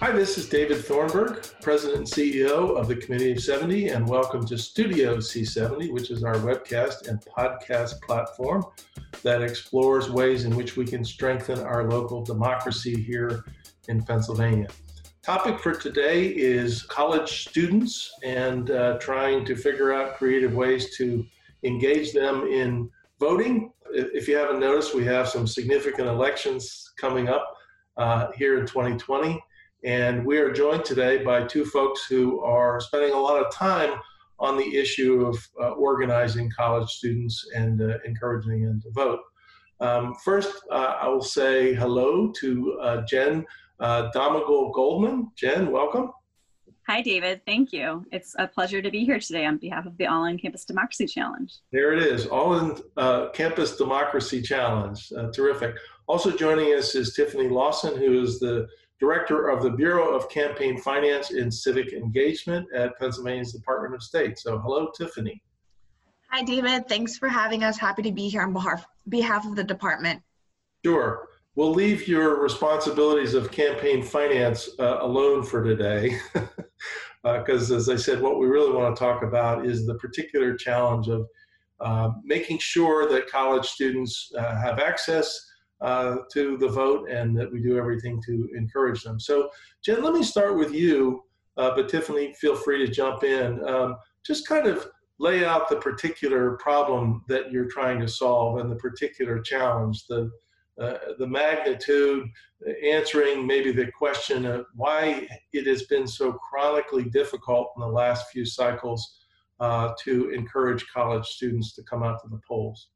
Hi, this is David Thornburg, President and CEO of the Committee of 70, and welcome to Studio C70, which is our webcast and podcast platform that explores ways in which we can strengthen our local democracy here in Pennsylvania. Topic for today is college students and uh, trying to figure out creative ways to engage them in voting. If you haven't noticed, we have some significant elections coming up uh, here in 2020. And we are joined today by two folks who are spending a lot of time on the issue of uh, organizing college students and uh, encouraging them to vote. Um, first, uh, I will say hello to uh, Jen uh, Domagal Goldman. Jen, welcome. Hi, David. Thank you. It's a pleasure to be here today on behalf of the All in Campus Democracy Challenge. There it is, All in uh, Campus Democracy Challenge. terrific. Also joining us is Tiffany Lawson, who is the Director of the Bureau of Campaign Finance and Civic Engagement at Pennsylvania's Department of State. So, hello, Tiffany. Hi, David. Thanks for having us. Happy to be here on behalf, behalf of the department. Sure. We'll leave your responsibilities of campaign finance uh, alone for today. Because, uh, as I said, what we really want to talk about is the particular challenge of uh, making sure that college students uh, have access uh, to the vote and that we do everything to encourage them. So, Jen, let me start with you, uh, but Tiffany, feel free to jump in. Um, just kind of lay out the particular problem that you're trying to solve and the particular challenge, the uh, the magnitude, answering maybe the question of why it has been so chronically difficult in the last few cycles uh, to encourage college students to come out to the polls.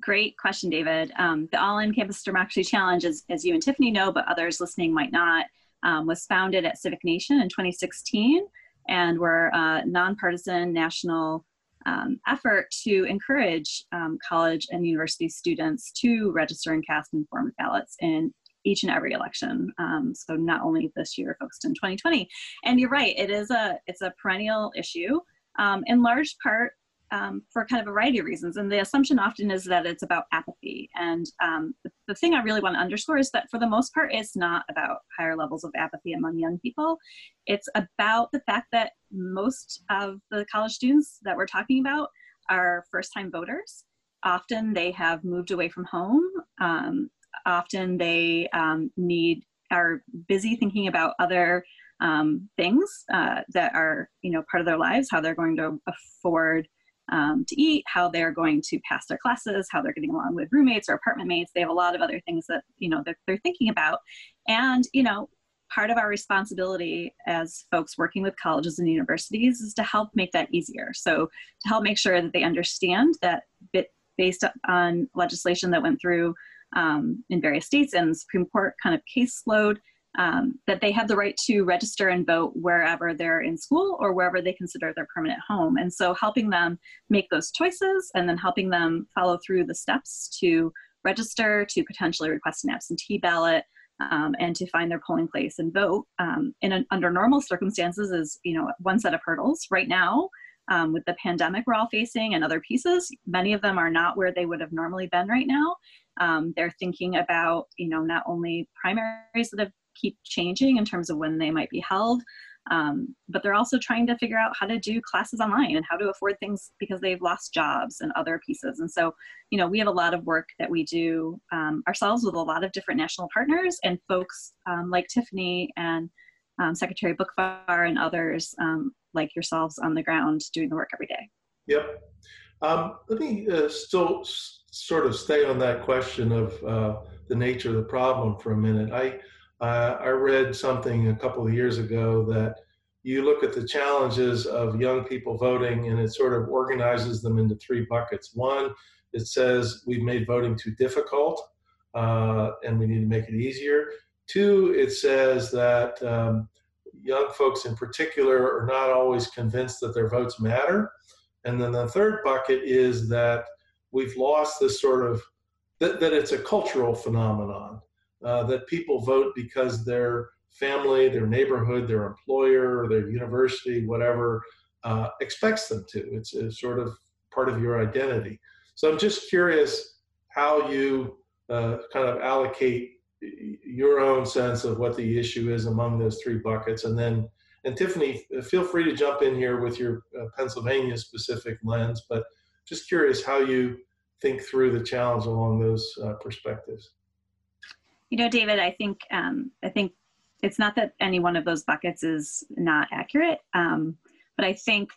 Great question, David. Um, the All in Campus Democracy Challenge, as, as you and Tiffany know, but others listening might not, um, was founded at Civic Nation in 2016, and we're a nonpartisan national um, effort to encourage um, college and university students to register and cast informed ballots in each and every election. Um, so not only this year, focused in 2020. And you're right, it is a it's a perennial issue. Um, in large part um, for kind of a variety of reasons. And the assumption often is that it's about apathy. And um, the, the, thing I really want to underscore is that for the most part, it's not about higher levels of apathy among young people. It's about the fact that most of the college students that we're talking about are first time voters. Often they have moved away from home. Um, often they um, need are busy thinking about other um, things uh, that are you know part of their lives, how they're going to afford um, to eat, how they're going to pass their classes, how they're getting along with roommates or apartment mates. They have a lot of other things that you know that they're thinking about, and you know part of our responsibility as folks working with colleges and universities is to help make that easier. So to help make sure that they understand that bit based on legislation that went through um, in various states and Supreme Court kind of caseload um, that they have the right to register and vote wherever they're in school or wherever they consider their permanent home. And so helping them make those choices and then helping them follow through the steps to register, to potentially request an absentee ballot, um, and to find their polling place and vote um, in an, under normal circumstances is you know one set of hurdles. Right now, um, with the pandemic we're all facing and other pieces, many of them are not where they would have normally been right now. Um, they're thinking about you know not only primaries that have keep changing in terms of when they might be held. Um, but they're also trying to figure out how to do classes online and how to afford things because they've lost jobs and other pieces. And so, you know, we have a lot of work that we do um, ourselves with a lot of different national partners and folks um, like Tiffany and um, Secretary Boockvar and others um, like yourselves on the ground doing the work every day. Yep. Um, let me uh, still sort of stay on that question of uh, the nature of the problem for a minute. I uh, I read something a couple of years ago that you look at the challenges of young people voting and it sort of organizes them into three buckets. One, it says we've made voting too difficult uh, and we need to make it easier. Two, it says that um, young folks in particular are not always convinced that their votes matter. And then the third bucket is that we've lost this sort of, that, that it's a cultural phenomenon uh, that people vote because their family, their neighborhood, their employer, their university, whatever, uh, expects them to. It's a sort of part of your identity. So I'm just curious how you uh, kind of allocate your own sense of what the issue is among those three buckets, and then and Tiffany, feel free to jump in here with your uh, Pennsylvania specific lens, but just curious how you think through the challenge along those uh, perspectives. You know, David, I think um, I think it's not that any one of those buckets is not accurate, um, but I think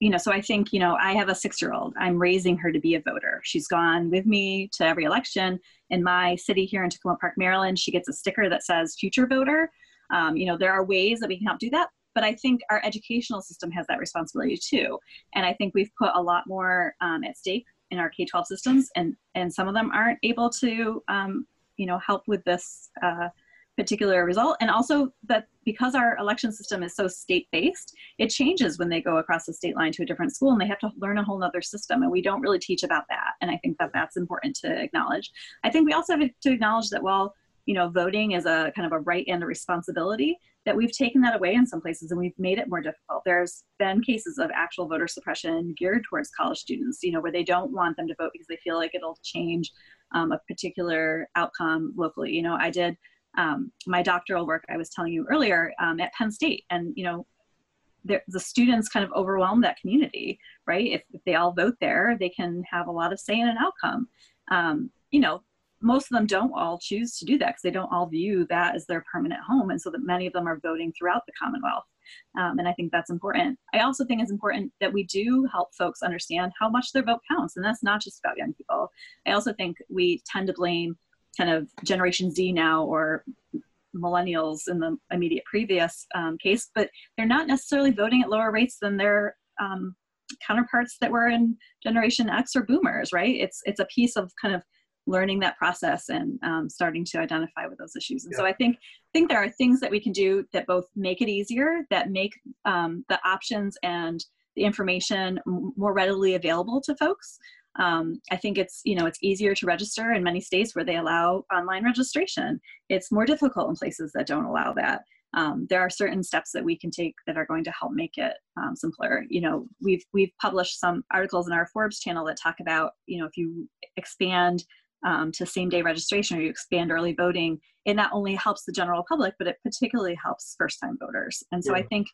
you know, so I think, you know, I have a six year old. I'm raising her to be a voter. She's gone with me to every election. In my city here in Takoma Park, Maryland, she gets a sticker that says future voter. Um, you know, there are ways that we can help do that, but I think our educational system has that responsibility too. And I think we've put a lot more um, at stake in our K-12 systems, and and some of them aren't able to, um, you know, help with this uh, particular result. And also that because our election system is so state-based, it changes when they go across the state line to a different school, and they have to learn a whole other system. And we don't really teach about that. And I think that that's important to acknowledge. I think we also have to acknowledge that while you know voting is a kind of a right and a responsibility that we've taken that away in some places and we've made it more difficult. There's been cases of actual voter suppression geared towards college students, you know, where they don't want them to vote because they feel like it'll change um, a particular outcome locally. You know, I did um, my doctoral work I was telling you earlier um, at Penn State, and you know, the students kind of overwhelm that community, right? If, if, they all vote there, they can have a lot of say in an outcome. Um, you know, most of them don't all choose to do that because they don't all view that as their permanent home and so that many of them are voting throughout the commonwealth um, and i think that's important. I also think it's important that we do help folks understand how much their vote counts and that's not just about young people. I also think we tend to blame kind of generation z now or millennials in the immediate previous um, case but they're not necessarily voting at lower rates than their um, counterparts that were in generation x or boomers right? It's it's a piece of kind of learning that process and um, starting to identify with those issues. And yeah. so I think think there are things that we can do that both make it easier, that make um, the options and the information more readily available to folks. Um, I think it's you know it's easier to register in many states where they allow online registration. It's more difficult in places that don't allow that. Um, there are certain steps that we can take that are going to help make it um, simpler. You know, we've we've published some articles in our Forbes channel that talk about you know if you expand um, to same day registration or you expand early voting, it not only helps the general public, but it particularly helps first time voters. And so yeah. I think,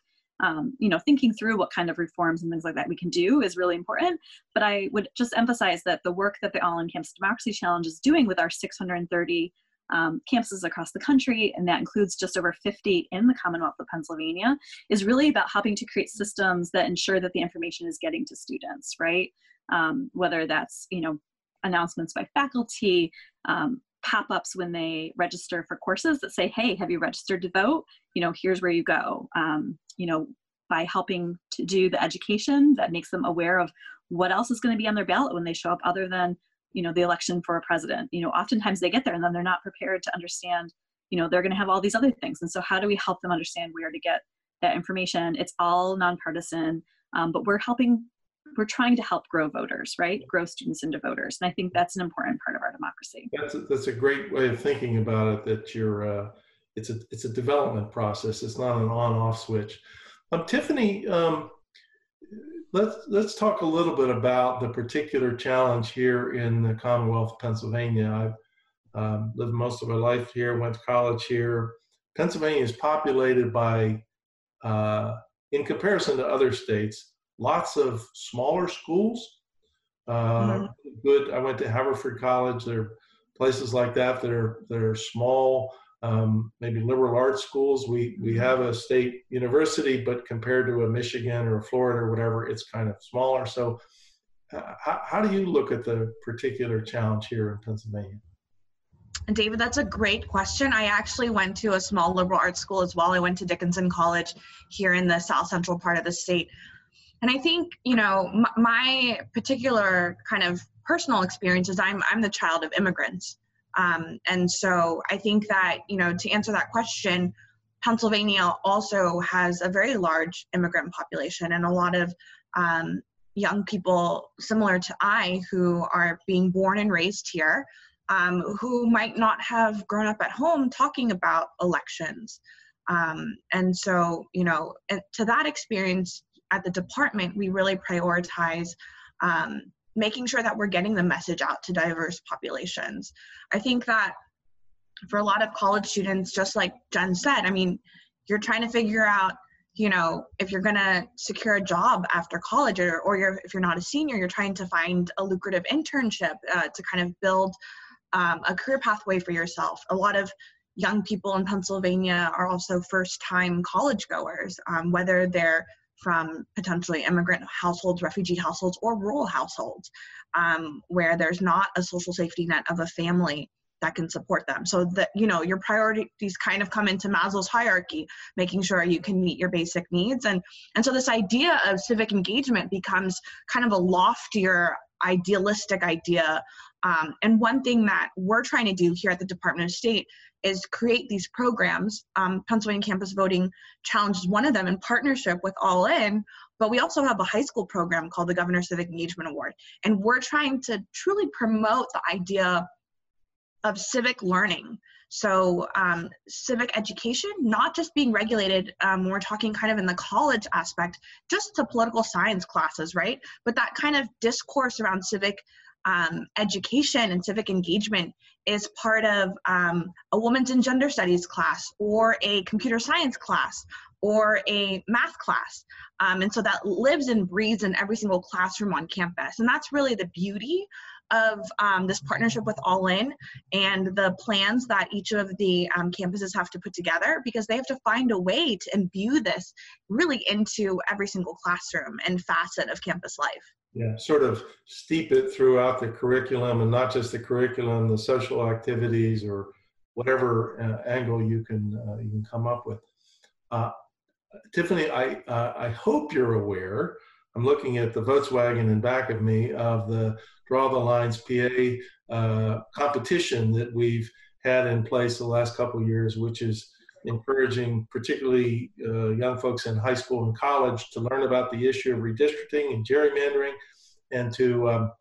um, you know, thinking through what kind of reforms and things like that we can do is really important. But I would just emphasize that the work that the All in Campus Democracy Challenge is doing with our 630 um, campuses across the country, and that includes just over 50 in the Commonwealth of Pennsylvania, is really about helping to create systems that ensure that the information is getting to students, right? Um, whether that's you know announcements by faculty, um, pop-ups when they register for courses that say, hey, have you registered to vote? You know, here's where you go. Um, you know, by helping to do the education that makes them aware of what else is going to be on their ballot when they show up other than, you know, the election for a president. You know, oftentimes they get there and then they're not prepared to understand, you know, they're going to have all these other things. And so how do we help them understand where to get that information? It's all nonpartisan, um, but we're helping we're trying to help grow voters, right? Grow students into voters, and I think that's an important part of our democracy. That's a, that's a great way of thinking about it. That you're, uh, it's a it's a development process. It's not an on-off switch. Um, Tiffany, um, let's let's talk a little bit about the particular challenge here in the Commonwealth of Pennsylvania. I've um, lived most of my life here, went to college here. Pennsylvania is populated by, uh, in comparison to other states, lots of smaller schools. Uh, mm-hmm. Good. I went to Haverford College. There are places like that that are that are small, um, maybe liberal arts schools. We we mm-hmm. have a state university, but compared to a Michigan or a Florida or whatever, it's kind of smaller. So, uh, how, how do you look at the particular challenge here in Pennsylvania? David, that's a great question. I actually went to a small liberal arts school as well. I went to Dickinson College here in the south central part of the state. And I think, you know, m- my particular kind of personal experience is I'm, I'm the child of immigrants. Um, and so I think that, you know, to answer that question, Pennsylvania also has a very large immigrant population and a lot of um, young people similar to I who are being born and raised here um, who might not have grown up at home talking about elections. Um, and so, you know, to that experience, at the department, we really prioritize um, making sure that we're getting the message out to diverse populations. I think that for a lot of college students, just like Jen said, I mean, you're trying to figure out you know if you're going to secure a job after college or, or you're, if you're not a senior you're trying to find a lucrative internship uh, to kind of build um, a career pathway for yourself a lot of young people in pennsylvania are also first time college goers um, whether they're from potentially immigrant households refugee households or rural households um, where there's not a social safety net of a family that can support them. So that you know your priorities kind of come into maslow's hierarchy making sure you can meet your basic needs. And and so this idea of civic engagement becomes kind of a loftier idealistic idea. Um, and one thing that we're trying to do here at the department of state is create these programs. Um, pennsylvania campus voting challenge is one of them in partnership with all in but we also have a high school program called the governor civic engagement award. And we're trying to truly promote the idea of civic learning. So, um, civic education, not just being regulated, um, we're talking kind of in the college aspect, just to political science classes, right? But that kind of discourse around civic um, education and civic engagement is part of um, a women's and gender studies class or a computer science class or a math class. Um, and so that lives and breathes in every single classroom on campus. And that's really the beauty of um, this partnership with All In and the plans that each of the um, campuses have to put together because they have to find a way to imbue this really into every single classroom and facet of campus life. Yeah, sort of steep it throughout the curriculum and not just the curriculum, the social activities or whatever uh, angle you can uh, you can come up with. Uh, Tiffany, I uh, I hope you're aware. I'm looking at the Volkswagen in back of me of the Draw the Lines PA uh, competition that we've had in place the last couple of years, which is encouraging particularly uh, young folks in high school and college to learn about the issue of redistricting and gerrymandering and to um,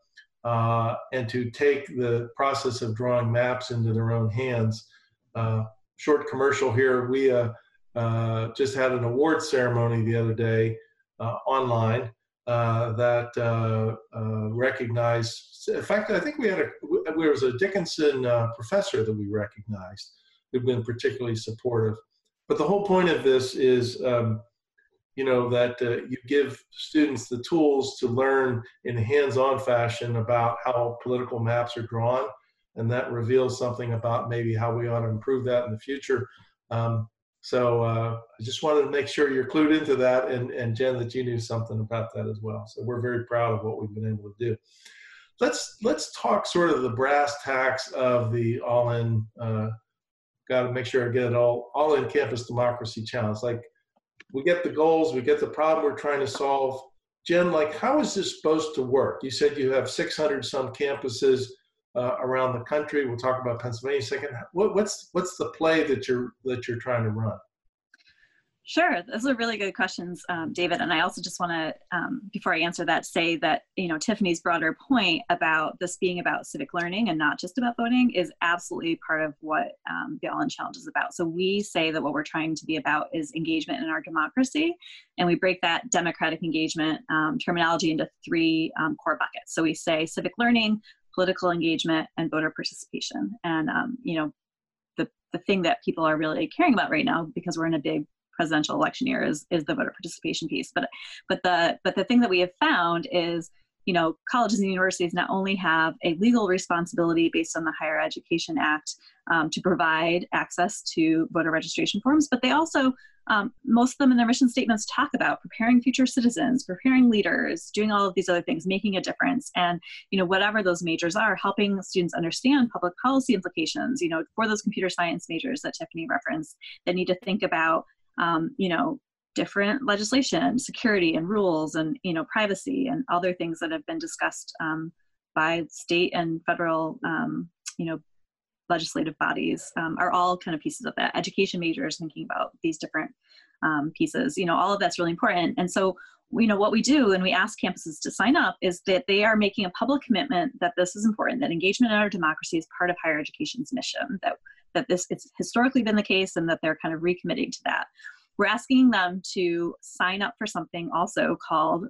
uh, and to take the process of drawing maps into their own hands. Uh, short commercial here. We uh, uh, just had an award ceremony the other day uh, online uh, that uh, uh, recognized. In fact, I think we had a there was a Dickinson uh, professor that we recognized who'd been particularly supportive. But the whole point of this is, um, you know, that uh, you give students the tools to learn in a hands-on fashion about how political maps are drawn, and that reveals something about maybe how we ought to improve that in the future. Um, so uh, I just wanted to make sure you're clued into that, and, and Jen, that you knew something about that as well. So we're very proud of what we've been able to do. Let's let's talk sort of the brass tacks of the all-in. Uh, Got to make sure I get it all all-in campus democracy challenge. Like we get the goals, we get the problem we're trying to solve. Jen, like how is this supposed to work? You said you have 600 some campuses uh, around the country. We'll talk about Pennsylvania a second. What, what's what's the play that you're that you're trying to run? Sure, those are really good questions, um, David. And I also just want to, um, before I answer that, say that you know Tiffany's broader point about this being about civic learning and not just about voting is absolutely part of what um, the All In Challenge is about. So we say that what we're trying to be about is engagement in our democracy, and we break that democratic engagement um, terminology into three um, core buckets. So we say civic learning, political engagement and voter participation. And um, you know, the the thing that people are really caring about right now, because we're in a big presidential election year, is is the voter participation piece. But but the but the thing that we have found is you know, colleges and universities not only have a legal responsibility based on the Higher Education Act um, to provide access to voter registration forms, but they also um, most of them in their mission statements talk about preparing future citizens preparing leaders doing all of these other things making a difference. And you know whatever those majors are helping students understand public policy implications you know for those computer science majors that tiffany referenced that need to think about um, you know different legislation security and rules and you know privacy and other things that have been discussed um, by state and federal um, you know legislative bodies um, are all kind of pieces of that. Education majors thinking about these different um, pieces, you know, all of that's really important. And so, you know, what we do when we ask campuses to sign up is that they are making a public commitment that this is important, that engagement in our democracy is part of higher education's mission, that that this it's historically been the case and that they're kind of recommitting to that. we're asking them to sign up for something also called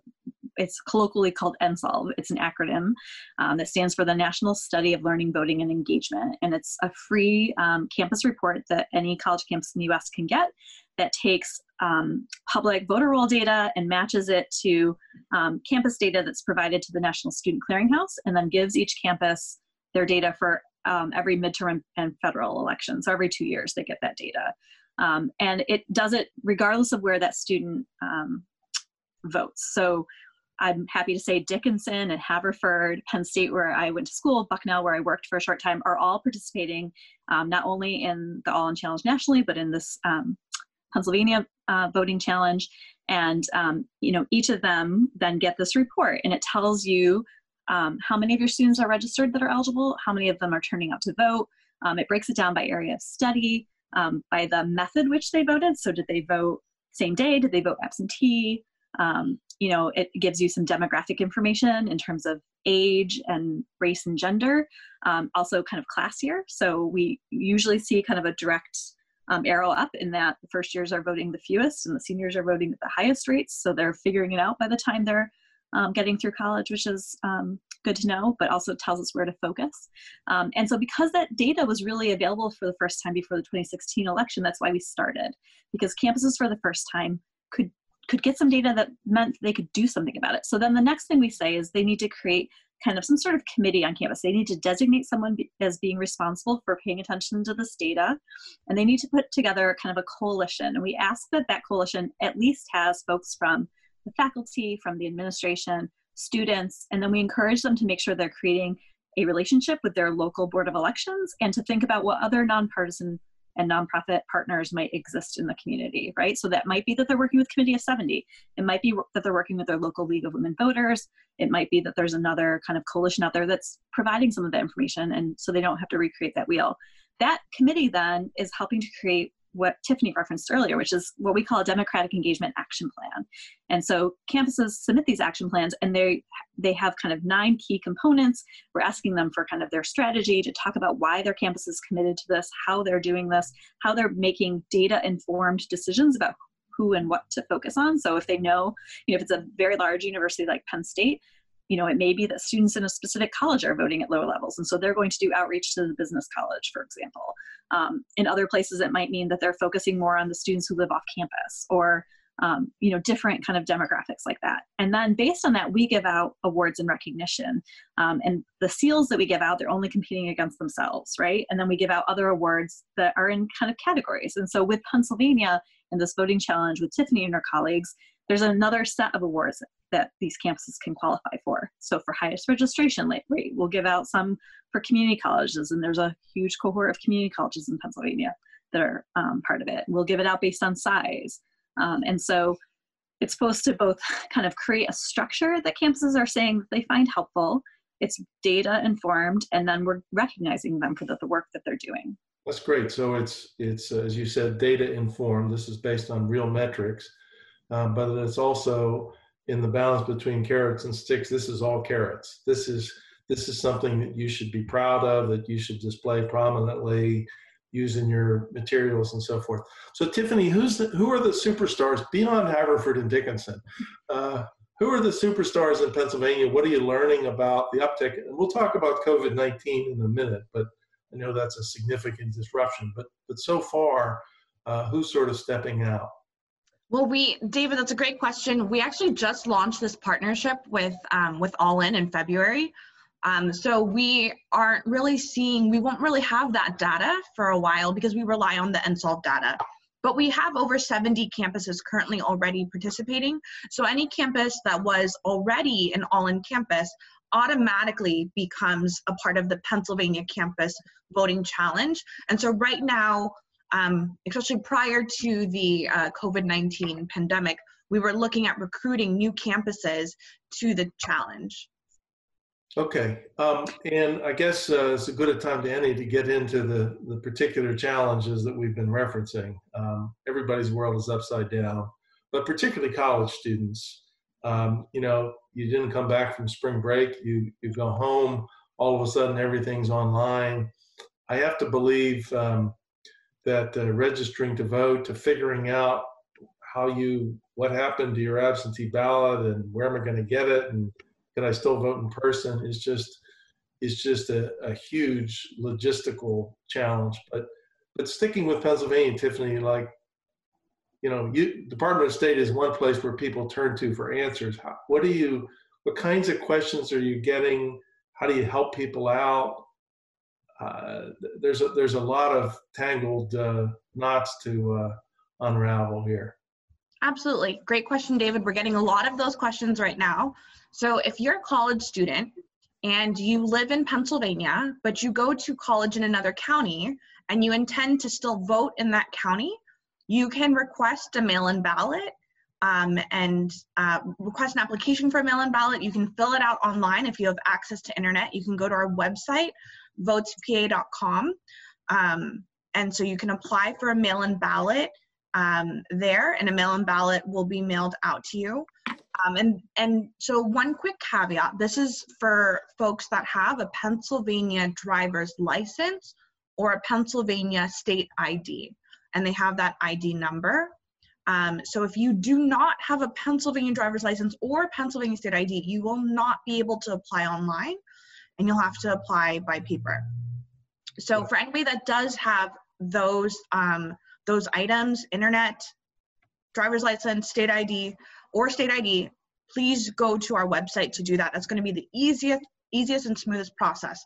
it's colloquially called NSLVE. It's an acronym um, that stands for the National Study of Learning, Voting, and Engagement. And it's a free um, campus report that any college campus in the US can get that takes um, public voter roll data and matches it to um, campus data that's provided to the National Student Clearinghouse and then gives each campus their data for um, every midterm and federal election. So every two years they get that data. Um, and it does it regardless of where that student um, votes. So I'm happy to say Dickinson and Haverford, Penn State, where I went to school, Bucknell, where I worked for a short time, are all participating um, not only in the All In Challenge nationally, but in this um, Pennsylvania uh, voting challenge. And um, you know, each of them then get this report, and it tells you um, how many of your students are registered that are eligible, how many of them are turning out to vote. Um, it breaks it down by area of study, um, by the method which they voted. So, did they vote same day? Did they vote absentee? Um, you know, it gives you some demographic information in terms of age and race and gender, um, also kind of class year. So, we usually see kind of a direct um, arrow up in that the first years are voting the fewest and the seniors are voting at the highest rates. So, they're figuring it out by the time they're um, getting through college, which is um, good to know, but also tells us where to focus. Um, and so, because that data was really available for the first time before the 2016 election, that's why we started. Because campuses, for the first time, could could get some data that meant they could do something about it. So then the next thing we say is they need to create kind of some sort of committee on campus. They need to designate someone as being responsible for paying attention to this data, and they need to put together kind of a coalition. And we ask that that coalition at least has folks from the faculty, from the administration, students, and then we encourage them to make sure they're creating a relationship with their local board of elections and to think about what other nonpartisan and nonprofit partners might exist in the community, right? So that might be that they're working with Committee of 70. It might be that they're working with their local League of Women Voters. It might be that there's another kind of coalition out there that's providing some of the information and so they don't have to recreate that wheel. That committee then is helping to create what Tiffany referenced earlier, which is what we call a democratic engagement action plan. And so campuses submit these action plans and they they have kind of nine key components. We're asking them for kind of their strategy to talk about why their campus is committed to this, how they're doing this, how they're making data informed decisions about who and what to focus on. So if they know, you know, if it's a very large university like Penn State, you know, it may be that students in a specific college are voting at lower levels, and so they're going to do outreach to the business college, for example. Um, in other places, it might mean that they're focusing more on the students who live off campus, or um, you know, different kind of demographics like that. And then based on that, we give out awards and recognition. Um, and the seals that we give out, they're only competing against themselves, right? And then we give out other awards that are in kind of categories. And so with Pennsylvania and this voting challenge with Tiffany and her colleagues, there's another set of awards that these campuses can qualify for. So for highest registration rate, we'll give out some for community colleges, and there's a huge cohort of community colleges in Pennsylvania that are um, part of it. We'll give it out based on size. Um, and so it's supposed to both kind of create a structure that campuses are saying they find helpful, it's data informed, and then we're recognizing them for the, the work that they're doing. That's great. So it's it's as you said, data informed. This is based on real metrics um, but it's also in the balance between carrots and sticks. This is all carrots. This is this is something that you should be proud of, that you should display prominently, using your materials and so forth. So, Tiffany, who's the, who are the superstars beyond Haverford and Dickinson? Uh, who are the superstars in Pennsylvania? What are you learning about the uptick? And we'll talk about COVID nineteen in a minute, but I know that's a significant disruption. But but so far, uh, who's sort of stepping out? Well, we, David, that's a great question. We actually just launched this partnership with um, with All In in February. Um, so we aren't really seeing, we won't really have that data for a while because we rely on the NSLVE data. But we have over 70 campuses currently already participating. So any campus that was already an all-in campus automatically becomes a part of the Pennsylvania campus voting challenge. And so right now, um, especially prior to the uh, COVID 19 pandemic, we were looking at recruiting new campuses to the challenge. Okay, um, and I guess uh, it's a good a time to any to get into the, the particular challenges that we've been referencing. Um, everybody's world is upside down, but particularly college students. Um, you know, you didn't come back from spring break, you, you go home, all of a sudden everything's online. I have to believe um, that uh, registering to vote to figuring out how you what happened to your absentee ballot and where am I going to get it and can I still vote in person is just is just a, a huge logistical challenge. But but sticking with Pennsylvania, Tiffany, like you know, you, Department of State is one place where people turn to for answers. How, what do you, what kinds of questions are you getting? How do you help people out? Uh, there's a, there's a lot of tangled uh, knots to uh, unravel here. Absolutely. Great question, David. We're getting a lot of those questions right now. So if you're a college student and you live in Pennsylvania, but you go to college in another county and you intend to still vote in that county, you can request a mail-in ballot um, and uh, request an application for a mail-in ballot. You can fill it out online if you have access to internet. You can go to our website, votespa.com, um, and so you can apply for a mail-in ballot um, there, and a mail-in ballot will be mailed out to you. Um, and and so one quick caveat: this is for folks that have a Pennsylvania driver's license or a Pennsylvania state ID and they have that ID number. Um, so if you do not have a Pennsylvania driver's license or a Pennsylvania state ID, you will not be able to apply online and you'll have to apply by paper. So for anybody that does have those, um, those items, internet, driver's license, state ID, or state ID, please go to our website to do that. That's gonna be the easiest, easiest and smoothest process.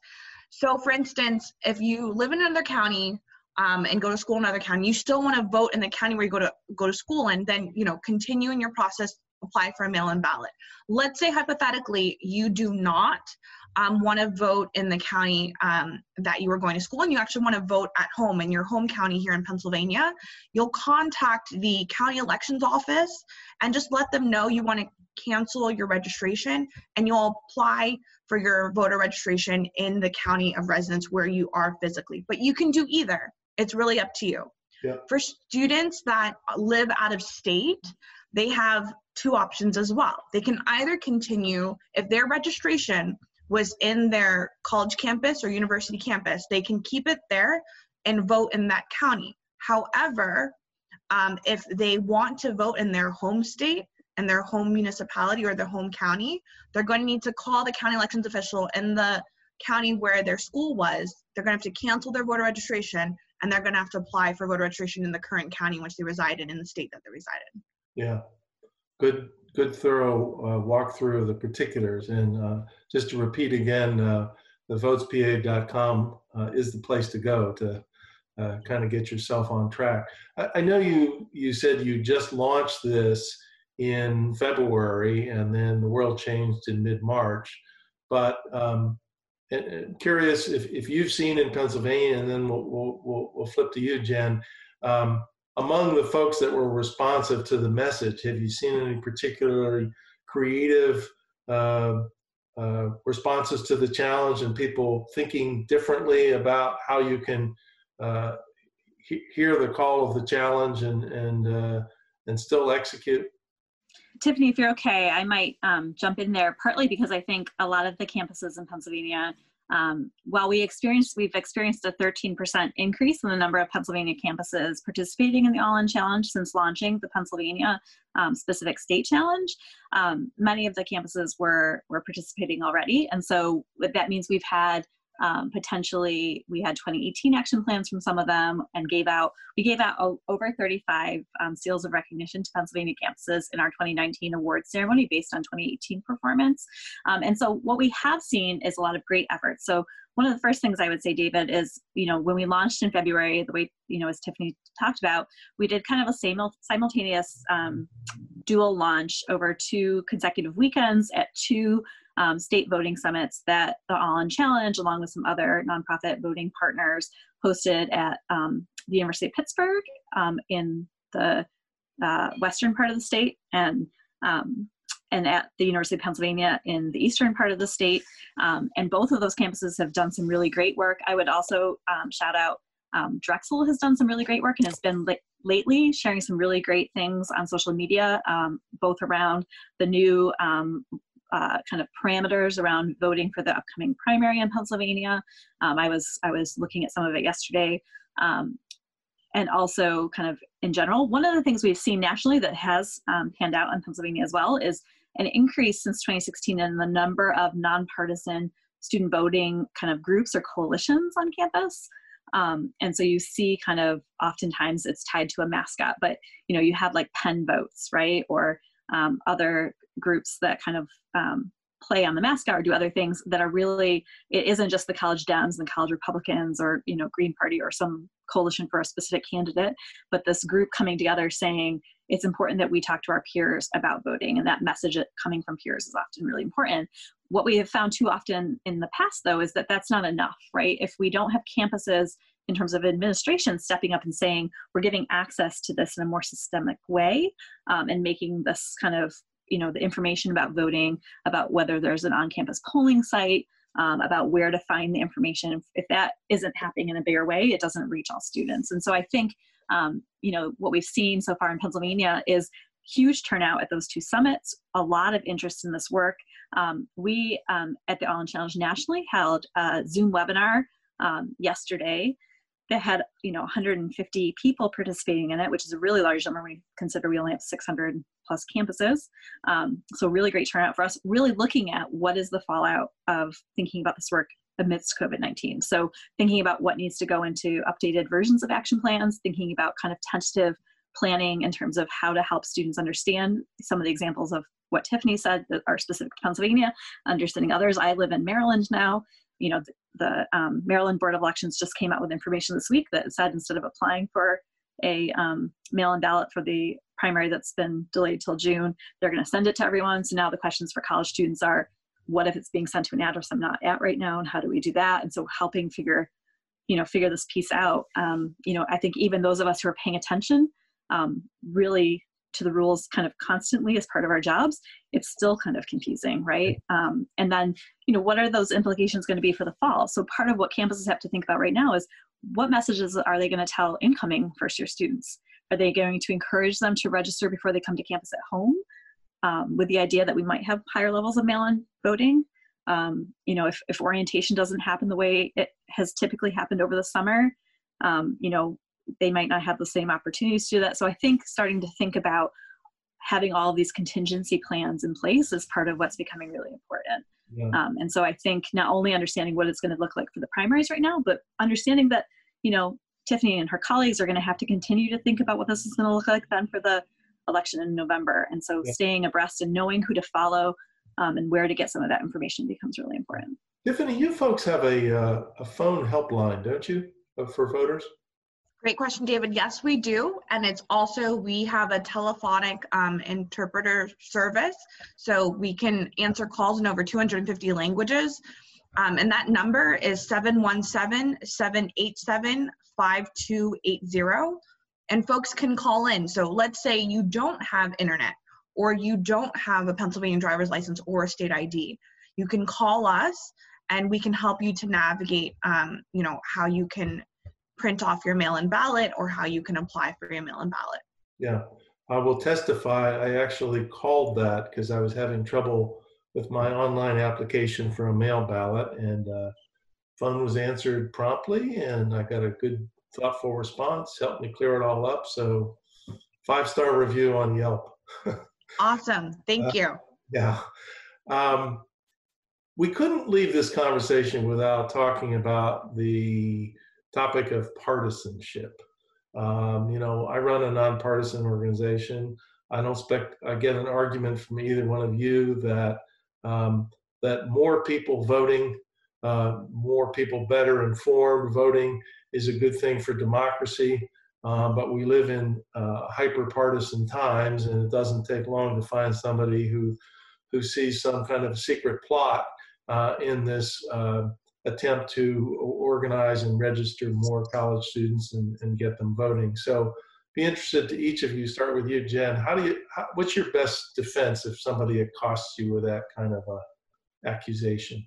So for instance, if you live in another county, um, and go to school in another county, you still want to vote in the county where you go to go to school, and then you know continue in your process, apply for a mail-in ballot. Let's say hypothetically you do not um, want to vote in the county um, that you are going to school, and you actually want to vote at home in your home county here in Pennsylvania. You'll contact the county elections office and just let them know you want to cancel your registration, and you'll apply for your voter registration in the county of residence where you are physically. But you can do either. It's really up to you. Yeah. For students that live out of state, they have two options as well. They can either continue, if their registration was in their college campus or university campus, they can keep it there and vote in that county. However, um, if they want to vote in their home state and their home municipality or their home county, they're going to need to call the county elections official in the county where their school was. They're going to have to cancel their voter registration and they're going to have to apply for voter registration in the current county in which they reside in, in the state that they reside in. Yeah, good, good thorough uh, walkthrough of the particulars. And uh, just to repeat again, uh, the votespa.com uh, is the place to go to uh, kind of get yourself on track. I, I, know you you said you just launched this in February, and then the world changed in mid March. But um, and, curious if, if you've seen in Pennsylvania, and then we'll, we'll, we'll, flip to you, Jen. Um, among the folks that were responsive to the message, have you seen any particularly creative uh, uh, responses to the challenge and people thinking differently about how you can uh, he- hear the call of the challenge and and uh, and still execute? Tiffany, if you're okay, I might um, jump in there partly because I think a lot of the campuses in Pennsylvania, um, while we experienced, we've experienced a 13% increase in the number of Pennsylvania campuses participating in the All In Challenge since launching the Pennsylvania um, specific state challenge. Um, many of the campuses were, were participating already. And so that means we've had um, potentially we had 2018 action plans from some of them and gave out we gave out over 35 um, seals of recognition to pennsylvania campuses in our 2019 award ceremony based on 2018 performance. Um, and so what we have seen is a lot of great efforts. So one of the first things i would say david is you know when we launched in february the way you know as tiffany talked about we did kind of a simultaneous um, dual launch over two consecutive weekends at two um, state voting summits that the All In Challenge, along with some other nonprofit voting partners, hosted at um, the University of Pittsburgh um, in the uh, western part of the state and um, and at the University of Pennsylvania in the eastern part of the state. Um, and both of those campuses have done some really great work. I would also um, shout out Drexel has done some really great work and has been lately sharing some really great things on social media, um, both around the new um, uh, kind of parameters around voting for the upcoming primary in Pennsylvania. Um, I was I was looking at some of it yesterday. Um, and also kind of in general. One of the things we've seen nationally that has um, panned out in Pennsylvania as well is an increase since 2016 in the number of nonpartisan student voting kind of groups or coalitions on campus. Um, and so you see kind of oftentimes it's tied to a mascot, but you know, you have like Penn votes, right? Or um, other groups that kind of um, play on the mascot or do other things that are really it isn't just the college dems and college republicans or you know green party or some coalition for a specific candidate but this group coming together saying it's important that we talk to our peers about voting and that message coming from peers is often really important. What we have found too often in the past though is that that's not enough right? If we don't have campuses in terms of administration stepping up and saying we're giving access to this in a more systemic way um, and making this kind of you know the information about voting about whether there's an on-campus polling site um, about where to find the information. If that isn't happening in a bigger way it doesn't reach all students. And so i think um, you know what we've seen so far in pennsylvania is huge turnout at those two summits a lot of interest in this work. Um, we um, at the all in challenge nationally held a zoom webinar um, yesterday that had you know 150 people participating in it which is a really large number we consider we only have 600 plus campuses. Um, so really great turnout for us really looking at what is the fallout of thinking about this work amidst covid-19 so thinking about what needs to go into updated versions of action plans thinking about kind of tentative planning in terms of how to help students understand some of the examples of what tiffany said that are specific to pennsylvania understanding others. I live in maryland now. You know, the, the um, Maryland Board of Elections just came out with information this week that said instead of applying for a um, mail-in ballot for the primary that's been delayed till June, they're going to send it to everyone. So now the questions for college students are, what if it's being sent to an address I'm not at right now, and how do we do that? And so helping figure, you know, figure this piece out. Um, you know, I think even those of us who are paying attention um, really to the rules kind of constantly as part of our jobs, it's still kind of confusing, right? Um, and then, you know, what are those implications going to be for the fall? So part of what campuses have to think about right now is what messages are they going to tell incoming first year students? Are they going to encourage them to register before they come to campus at home um, with the idea that we might have higher levels of mail-in voting? Um, you know, if, if orientation doesn't happen the way it has typically happened over the summer, um, you know, they might not have the same opportunities to do that. So I think starting to think about having all these contingency plans in place is part of what's becoming really important. Yeah. Um, and so I think not only understanding what it's going to look like for the primaries right now, but understanding that, you know, Tiffany and her colleagues are going to have to continue to think about what this is going to look like then for the election in November. And so yeah. staying abreast and knowing who to follow um, and where to get some of that information becomes really important. Tiffany, you folks have a, uh, a phone helpline, don't you, for voters? Great question, David. Yes, we do. And it's also, we have a telephonic um, interpreter service. So we can answer calls in over 250 languages. Um, and that number is 717 787 5280. And folks can call in. So let's say you don't have internet or you don't have a Pennsylvania driver's license or a state ID. You can call us and we can help you to navigate, um, you know, how you can print off your mail-in ballot or how you can apply for your mail-in ballot. Yeah, I will testify. I actually called that because I was having trouble with my online application for a mail ballot, and uh, phone was answered promptly, and I got a good, thoughtful response. Helped me clear it all up. So, five star review on Yelp. awesome. Thank uh, you. Yeah. Um, we couldn't leave this conversation without talking about the topic of partisanship. Um, you know, I run a nonpartisan organization. I don't expect I get an argument from either one of you that um, that more people voting, uh, more people better informed voting is a good thing for democracy. Uh, but we live in uh, hyper partisan times, and it doesn't take long to find somebody who who sees some kind of secret plot uh, in this uh, attempt to organize and register more college students and, and get them voting. So be interested to each of you. Start with you, Jen. How do you? How, what's your best defense if somebody accosts you with that kind of a accusation?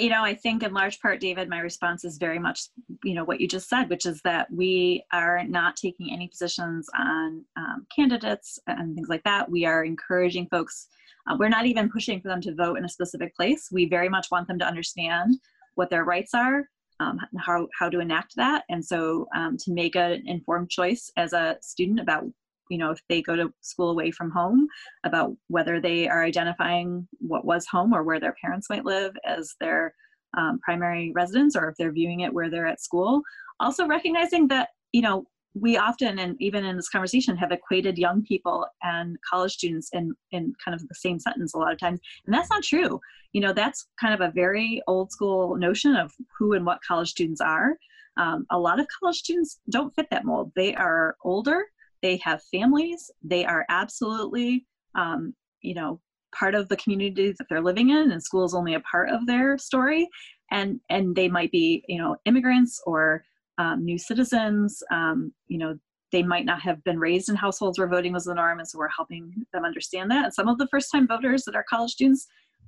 You know, I think in large part, David, my response is very much, you know, what you just said, which is that we are not taking any positions on um, candidates and things like that. We are encouraging folks uh, we're not even pushing for them to vote in a specific place. We very much want them to understand what their rights are, um, how, how to enact that. And so um, to make an informed choice as a student about, you know, if they go to school away from home, about whether they are identifying what was home or where their parents might live as their um, primary residence or if they're viewing it where they're at school. Also recognizing that, you know, we often and even in this conversation have equated young people and college students in in kind of the same sentence a lot of times and that's not true. You know that's kind of a very old school notion of who and what college students are. Um, a lot of college students don't fit that mold. They are older they have families they are absolutely um, you know part of the community that they're living in and school is only a part of their story and and they might be you know immigrants or um, new citizens. Um, you know, they might not have been raised in households where voting was the norm, and so we're helping them understand that. And some of the first-time voters that are college students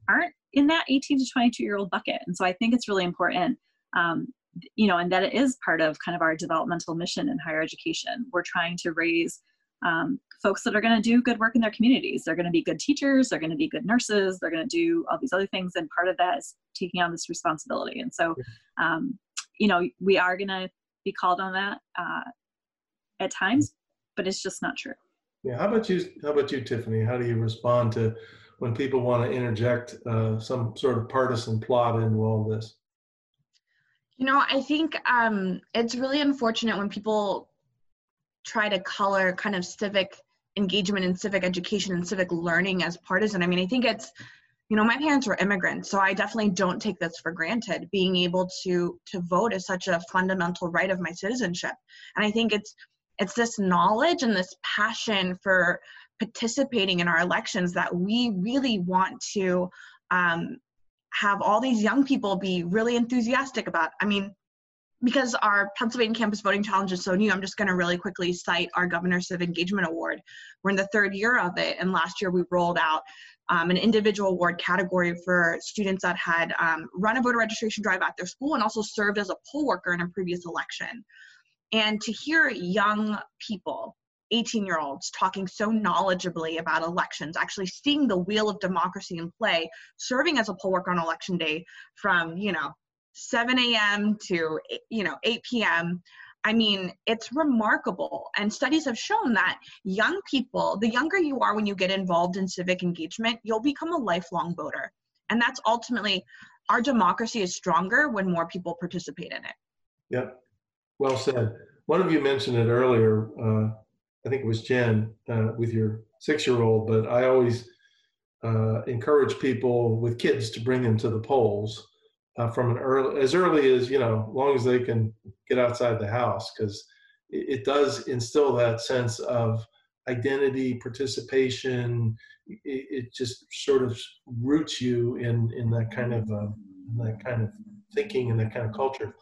aren't in that 18 to 22 year old bucket. And so I think it's really important, um, you know, and that it is part of kind of our developmental mission in higher education. We're trying to raise um, folks that are going to do good work in their communities. They're going to be good teachers, they're going to be good nurses, they're going to do all these other things. And part of that is taking on this responsibility. And so, um, you know, we are going to be called on that uh, at times, but it's just not true. Yeah. How about you? How about you, Tiffany? How do you respond to when people want to interject uh, some sort of partisan plot into all this? You know, I think um, it's really unfortunate when people try to color kind of civic engagement and civic education and civic learning as partisan. I mean, I think it's you know my parents were immigrants so i definitely don't take this for granted being able to to vote is such a fundamental right of my citizenship and i think it's it's this knowledge and this passion for participating in our elections that we really want to um, have all these young people be really enthusiastic about i mean because our Pennsylvania Campus Voting Challenge is so new, I'm just going to really quickly cite our Governor Civic Engagement Award. We're in the third year of it, and last year we rolled out um, an individual award category for students that had um, run a voter registration drive at their school and also served as a poll worker in a previous election. And to hear young people 18 year olds talking so knowledgeably about elections, actually seeing the wheel of democracy in play, serving as a poll worker on election day from, you know, 7 a.m. to you know 8 p.m. I mean, it's remarkable. And studies have shown that young people, the younger you are when you get involved in civic engagement, you'll become a lifelong voter. And that's ultimately our democracy is stronger when more people participate in it. Yep. Well said. One of you mentioned it earlier. Uh, I think it was Jen uh, with your six year old, but I always uh, encourage people with kids to bring them to the polls uh, from an early as early as you know long as they can get outside the house because it, it, does instill that sense of identity participation. It, it, just sort of roots you in in that kind of uh, that kind of thinking and that kind of culture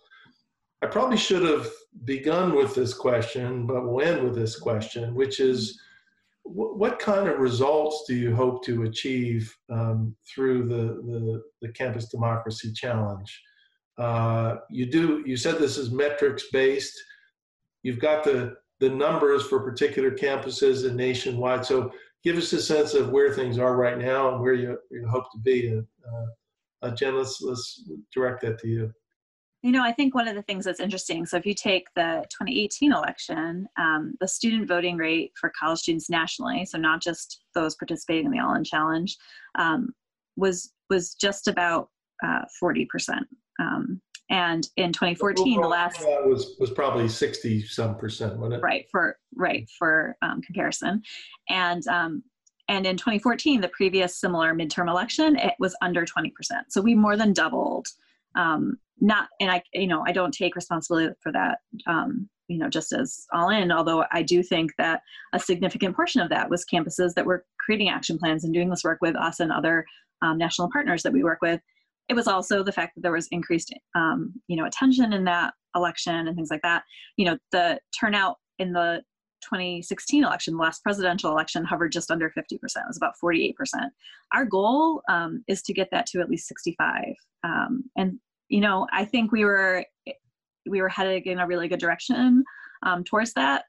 i probably should have begun with this question but we'll end with this question which is what kind of results do you hope to achieve um, through the, the, the, Campus Democracy Challenge? Uh, you do. You said this is metrics based. You've got the the numbers for particular campuses and nationwide. So give us a sense of where things are right now and where you, you hope to be. Uh, uh, Jen, let's let's direct that to you. You know, I think one of the things that's interesting, so if you take the 2018 election, um, the student voting rate for college students nationally, so not just those participating in the All In Challenge, um, was was just about uh, 40%. Um, and in 2014, the last was was probably 60 some percent, wasn't it? Right for right for um, comparison, and um, and in 2014, the previous similar midterm election, it was under 20%. So we more than doubled um, not and i you know i don't take responsibility for that um, you know just as all in although i do think that a significant portion of that was campuses that were creating action plans and doing this work with us and other um, national partners that we work with it was also the fact that there was increased um, you know attention in that election and things like that you know the turnout in the 2016 election, the last presidential election, hovered just under 50%. It was about 48%. Our goal um, is to get that to at least 65. Um, and you know, I think we were we were headed in a really good direction um, towards that.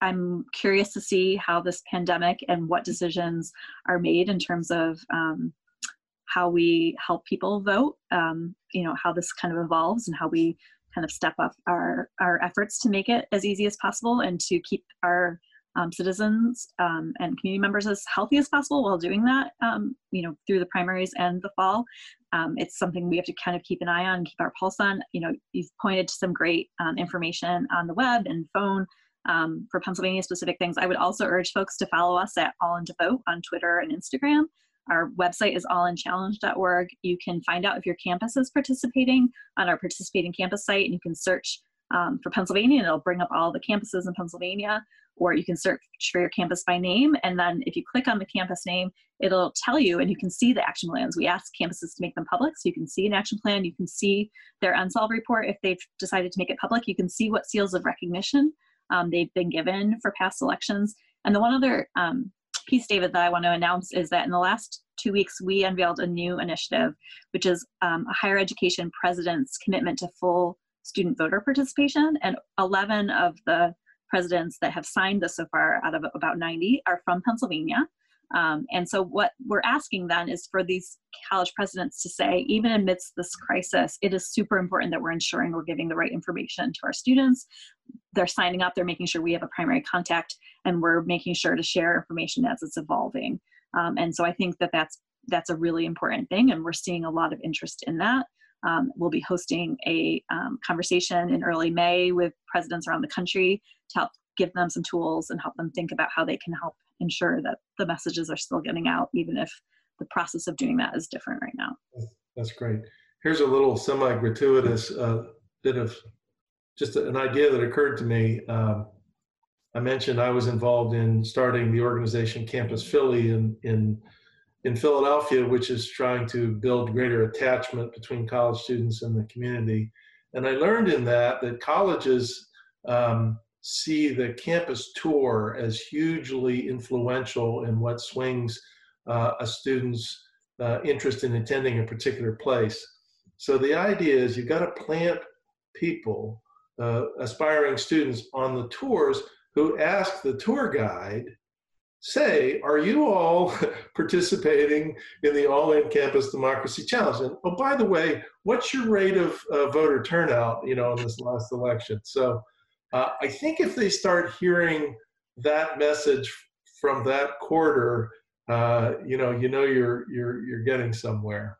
I'm curious to see how this pandemic and what decisions are made in terms of um, how we help people vote, um, you know, how this kind of evolves and how we kind of step up our, our efforts to make it as easy as possible and to keep our um, citizens um, and community members as healthy as possible while doing that, um, you know, through the primaries and the fall. Um, it's something we have to kind of keep an eye on, keep our pulse on. You know, you've pointed to some great um, information on the web and phone um, for Pennsylvania specific things. I would also urge folks to follow us at All In to Vote on Twitter and Instagram. Our website is allinchallenge.org. You can find out if your campus is participating on our participating campus site, and you can search um, for Pennsylvania, and it'll bring up all the campuses in Pennsylvania. Or you can search for your campus by name, and then if you click on the campus name, it'll tell you, and you can see the action plans. We ask campuses to make them public, so you can see an action plan. You can see their NSLVE report if they've decided to make it public. You can see what seals of recognition um, they've been given for past elections. And the one other um, piece, David, that I want to announce is that in the last two weeks, we unveiled a new initiative, which is um, a higher education president's commitment to full student voter participation. And 11 of the presidents that have signed this so far, out of about 90, are from Pennsylvania. Um, and so, what we're asking then is for these college presidents to say, even amidst this crisis, it is super important that we're ensuring we're giving the right information to our students. They're signing up, they're making sure we have a primary contact, and we're making sure to share information as it's evolving. Um, and so, I think that that's that's a really important thing, and we're seeing a lot of interest in that. Um, we'll be hosting a um, conversation in early May with presidents around the country to help give them some tools and help them think about how they can help ensure that the messages are still getting out, even if the process of doing that is different right now. That's great. Here's a little semi gratuitous uh, bit of just an idea that occurred to me. Um, I mentioned I was involved in starting the organization Campus Philly in, in, in Philadelphia, which is trying to build greater attachment between college students and the community. And I learned in that that colleges um, see the campus tour as hugely influential in what swings uh, a student's uh, interest in attending a particular place. So the idea is you've got to plant people, uh, aspiring students on the tours who ask the tour guide, say, are you all participating in the All-In Campus Democracy Challenge? And oh, by the way, what's your rate of uh, voter turnout, you know, in this last election? So uh, I think if they start hearing that message from that quarter, uh, you know, you know you're you're you're getting somewhere.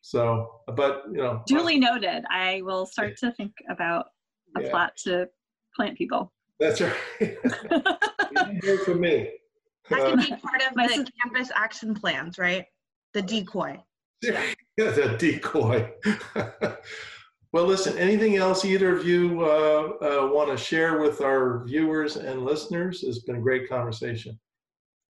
So, but you know, duly noted. I will start to think about a yeah. plot to plant people. That's right. hear from me. That can be uh, part of the campus action plans, right? The decoy. Yeah, the decoy. Well, listen, anything else either of you uh, uh, want to share with our viewers and listeners? It's been a great conversation.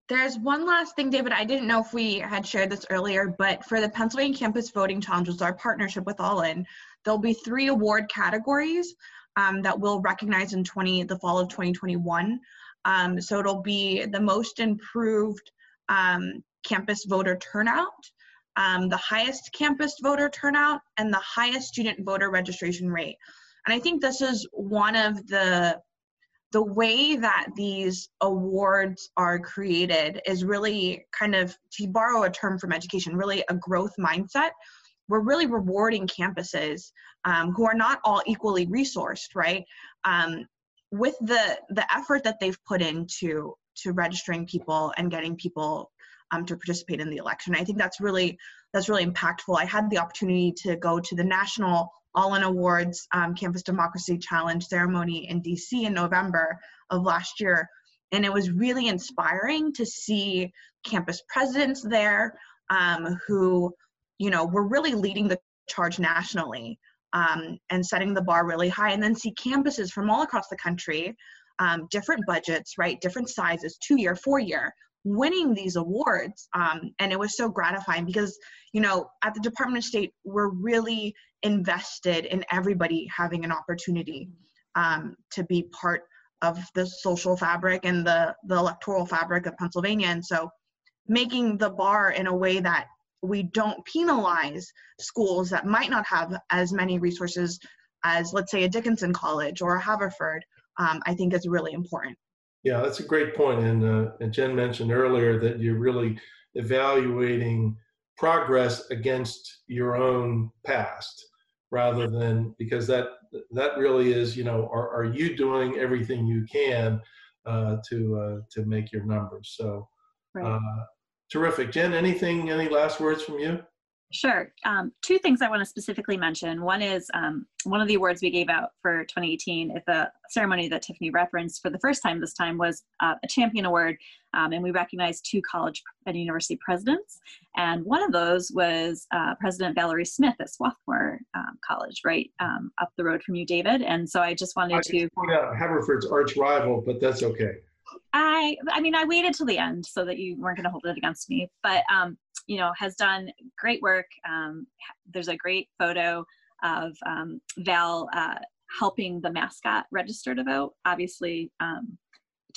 There's one last thing, David. I didn't know if we had shared this earlier, but for the Pennsylvania Campus Voting Challenges, our partnership with All In, there'll be three award categories um, that we'll recognize in 20 the fall of 2021. Um, so it'll be the most improved um, campus voter turnout, um, the highest campus voter turnout, and the highest student voter registration rate. And I think this is one of the the way that these awards are created is really kind of to borrow a term from education really a growth mindset we're really rewarding campuses um, who are not all equally resourced right um, with the the effort that they've put into to registering people and getting people um, to participate in the election. I think that's really that's really impactful. I had the opportunity to go to the National All In Awards um, Campus Democracy Challenge ceremony in DC in November of last year, and it was really inspiring to see campus presidents there um, who, you know, were really leading the charge nationally um, and setting the bar really high, and then see campuses from all across the country. Um, different budgets, right? Different sizes, two year, four year, winning these awards um, and it was so gratifying because you know at the department of state we're really invested in everybody having an opportunity um, to be part of the social fabric and the the electoral fabric of pennsylvania and so making the bar in a way that we don't penalize schools that might not have as many resources as let's say a dickinson college or a haverford um, i think is really important yeah, that's a great point. And, uh, and Jen mentioned earlier that you're really evaluating progress against your own past rather than because that that really is you know are, are you doing everything you can uh, to uh, to make your numbers so right. Terrific jen anything any last words from you Sure. Um, two things I want to specifically mention. One is um, one of the awards we gave out for 2018 at the ceremony that Tiffany referenced for the first time this time was uh, a champion award. Um, and we recognized two college and university presidents. And one of those was uh, President Valerie Smith at Swarthmore um, College, right um, up the road from you, David. And so I just wanted I to point out Haverford's arch rival, but that's okay. I, I mean, I waited till the end so that you weren't going to hold it against me. But um, you know, has done great work. Um, there's a great photo of um, Val uh, helping the mascot register to vote. Obviously, um,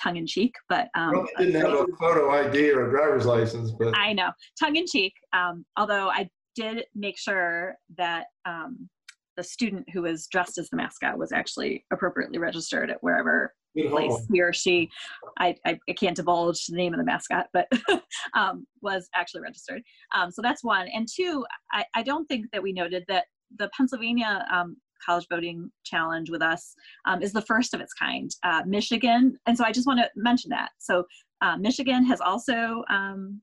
tongue in cheek, but um, well, didn't have a photo ID or a driver's license. But I know tongue in cheek. Um, although I did make sure that um, the student who was dressed as the mascot was actually appropriately registered at wherever place he or she, I, I, I, can't divulge the name of the mascot, but um, was actually registered. Um, so that's one. And two, I, I don't think that we noted that the Pennsylvania um, college voting challenge with us um, is the first of its kind. Uh, Michigan, and so I just want to mention that. So uh, Michigan has also um,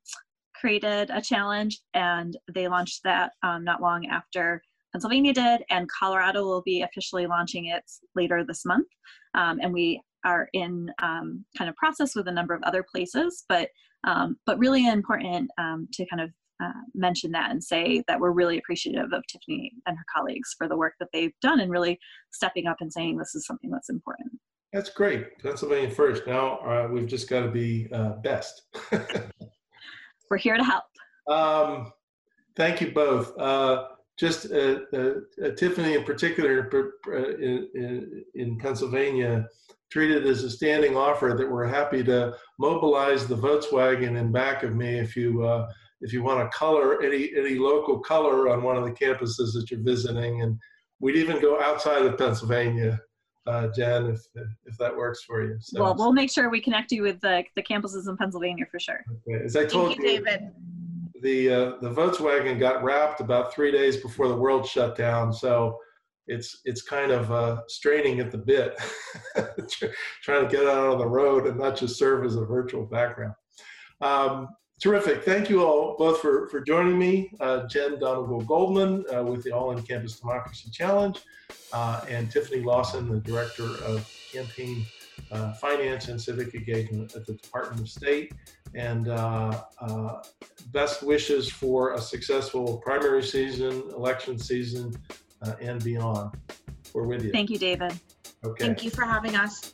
created a challenge and they launched that um, not long after Pennsylvania did, and Colorado will be officially launching it later this month. Um, and we are in um, kind of process with a number of other places, but um, but really important um, to kind of uh, mention that and say that we're really appreciative of Tiffany and her colleagues for the work that they've done and really stepping up and saying this is something that's important. That's great. Pennsylvania first. Now uh, we've just got to be uh, best. we're here to help. Um, thank you both. Uh, just uh, uh, Tiffany in particular in, in, in Pennsylvania treated as a standing offer that we're happy to mobilize the Volkswagen in back of me if you uh, if you want to color any any local color on one of the campuses that you're visiting, and we'd even go outside of Pennsylvania, uh, Jen, if if that works for you. So, well, we'll make sure we connect you with the the campuses in Pennsylvania for sure. Okay. As I told Thank you, you David. The uh, the Volkswagen got wrapped about three days before the world shut down, so it's it's kind of uh, straining at the bit, trying to get out on the road and not just serve as a virtual background. Um, terrific. Thank you all both for, for joining me. Uh, Jen Domagal Goldman uh, with the All in Campus Democracy Challenge, uh, and Tiffany Lawson, the Director of Campaign uh, Finance and Civic Engagement at the Department of State. And uh, best wishes for a successful primary season, election season, uh, and beyond. We're with you. Thank you, David. Okay. Thank you for having us.